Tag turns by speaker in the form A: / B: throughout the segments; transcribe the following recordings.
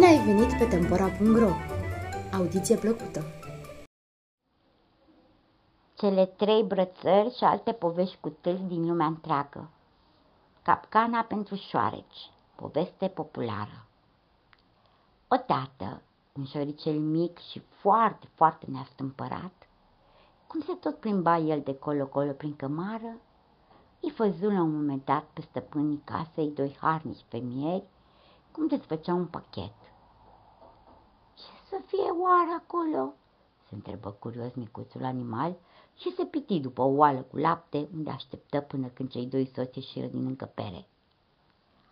A: ai venit pe Tempora.ro! Audiție plăcută!
B: Cele trei brățări și alte povești cu tâlți din lumea întreagă. Capcana pentru șoareci. Poveste populară. Odată, un șoricel mic și foarte, foarte neastâmpărat, cum se tot plimba el de colo-colo prin cămară, îi văzu la un moment dat pe stăpânii casei doi harnici fermieri cum desfăceau un pachet. Ce să fie oare acolo?" se întrebă curios micuțul animal și se piti după o oală cu lapte, unde așteptă până când cei doi soți ieșiră din încăpere.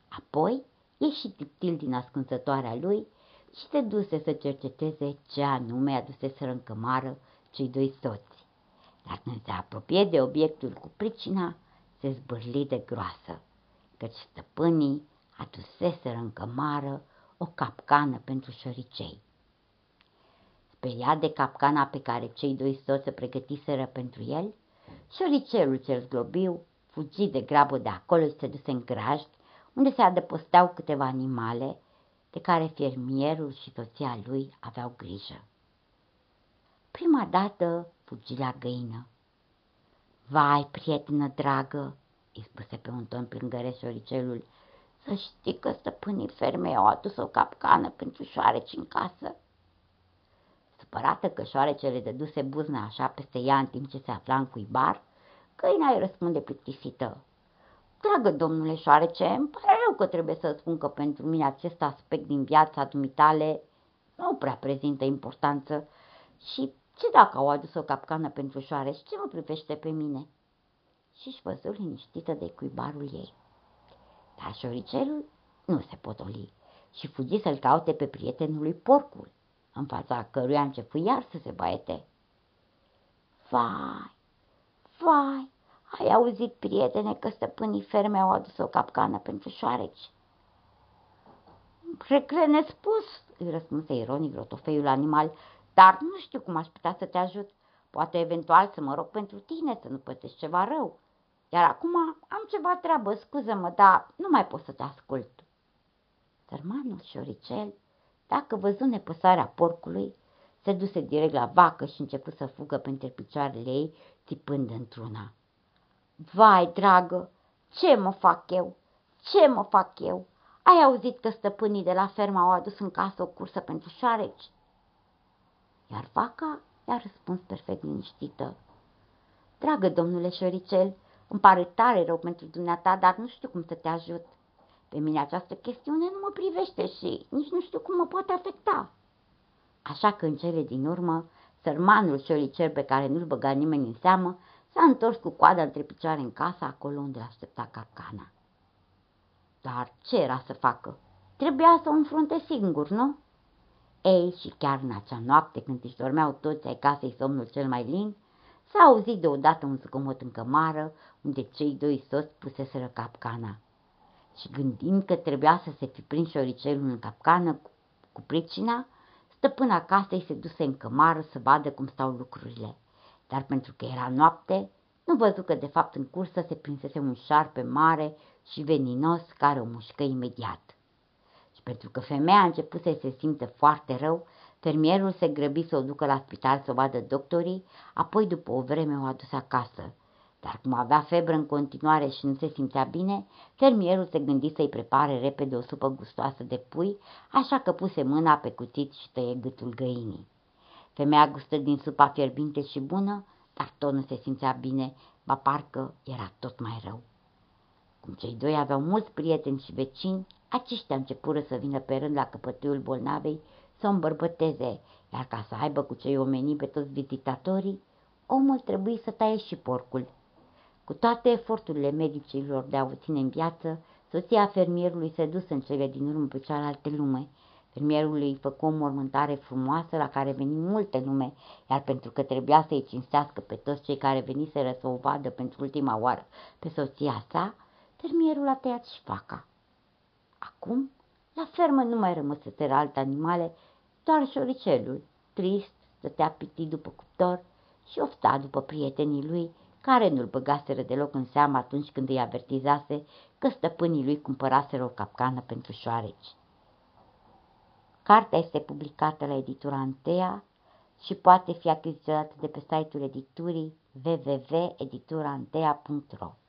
B: Apoi ieși tiptil din ascunzătoarea lui și se duse să cerceteze ce anume aduseseră în cămară cei doi soți. Dar când se apropie de obiectul cu pricina, se zbârli de groasă, căci stăpânii aduseseră în cămară o capcană pentru șoricei. Speriat de capcana pe care cei doi soți se pregătiseră pentru el, șoricelul cel zglobiu fugi de grabă de acolo și se duse în grajd, unde se adăposteau câteva animale de care fermierul și soția lui aveau grijă. Prima dată fugi la găină. Vai, prietenă dragă, îi spuse pe un ton plângăreș șoricelul, să știi că stăpânii fermei au adus o capcană pentru șoareci în casă. Supărată că șoarecele dăduse buzna așa peste ea în timp ce se afla în cuibar, câina îi răspunde plictisită. Dragă domnule șoarece, îmi pare rău că trebuie să spun că pentru mine acest aspect din viața dumitale nu prea prezintă importanță și ce dacă au adus o capcană pentru șoareci, ce mă privește pe mine? Și-și văzut liniștită de cuibarul ei. Dar șoricelul nu se potoli și fugi să-l caute pe prietenul lui porcul, în fața căruia începu iar să se baete. Vai, vai, ai auzit, prietene, că stăpânii ferme au adus o capcană pentru șoareci? Regret nespus, îi răspunse ironic rotofeiul animal, dar nu știu cum aș putea să te ajut. Poate eventual să mă rog pentru tine să nu pătești ceva rău. Iar acum am ceva treabă, scuză-mă, dar nu mai pot să te ascult. Sărmanul șoricel, dacă văzu nepăsarea porcului, se duse direct la vacă și început să fugă pentru picioarele ei, țipând într-una. Vai, dragă, ce mă fac eu? Ce mă fac eu? Ai auzit că stăpânii de la fermă au adus în casă o cursă pentru șoareci? Iar vaca i-a răspuns perfect liniștită. Dragă domnule șoricel, îmi pare tare rău pentru dumneata, dar nu știu cum să te ajut. Pe mine această chestiune nu mă privește și nici nu știu cum mă poate afecta. Așa că în cele din urmă, sărmanul șoricel pe care nu-l băga nimeni în seamă, s-a întors cu coada între picioare în casa, acolo unde aștepta capcana. Dar ce era să facă? Trebuia să o înfrunte singur, nu? Ei, și chiar în acea noapte, când își dormeau toți ai casei somnul cel mai lin, s-a auzit deodată un zgomot în cămară, unde cei doi soți puseseră capcana. Și gândind că trebuia să se fi prins șoricelul în capcană cu, cu pricina, stăpâna casei se duse în cămară să vadă cum stau lucrurile. Dar pentru că era noapte, nu văzu că de fapt în cursă se prinsese un șarpe mare și veninos care o mușcă imediat. Și pentru că femeia a început să se simte foarte rău, fermierul se grăbi să o ducă la spital să o vadă doctorii, apoi după o vreme o adus acasă. Dar cum avea febră în continuare și nu se simțea bine, fermierul se gândi să-i prepare repede o supă gustoasă de pui, așa că puse mâna pe cuțit și tăie gâtul găinii. Femeia gustă din supa fierbinte și bună, dar tot nu se simțea bine, ba parcă era tot mai rău. Cum cei doi aveau mulți prieteni și vecini, aceștia începură să vină pe rând la căpătâiul bolnavei să o îmbărbăteze, iar ca să aibă cu cei omeni pe toți vizitatorii, omul trebuie să taie și porcul. Cu toate eforturile medicilor de a o ține în viață, soția fermierului se dus în cele din urmă pe cealaltă lume. Fermierul îi făcu o mormântare frumoasă la care veni multe lume, iar pentru că trebuia să-i cinstească pe toți cei care veniseră să o vadă pentru ultima oară pe soția sa, fermierul a tăiat și faca. Acum, la fermă nu mai rămăseseră alte animale, doar șoricelul, trist, stătea pitit după cuptor și ofta după prietenii lui, care nu-l băgaseră deloc în seamă atunci când îi avertizase că stăpânii lui cumpăraseră o capcană pentru șoareci. Cartea este publicată la editura Antea și poate fi achiziționată de pe site-ul editurii www.editurantea.ro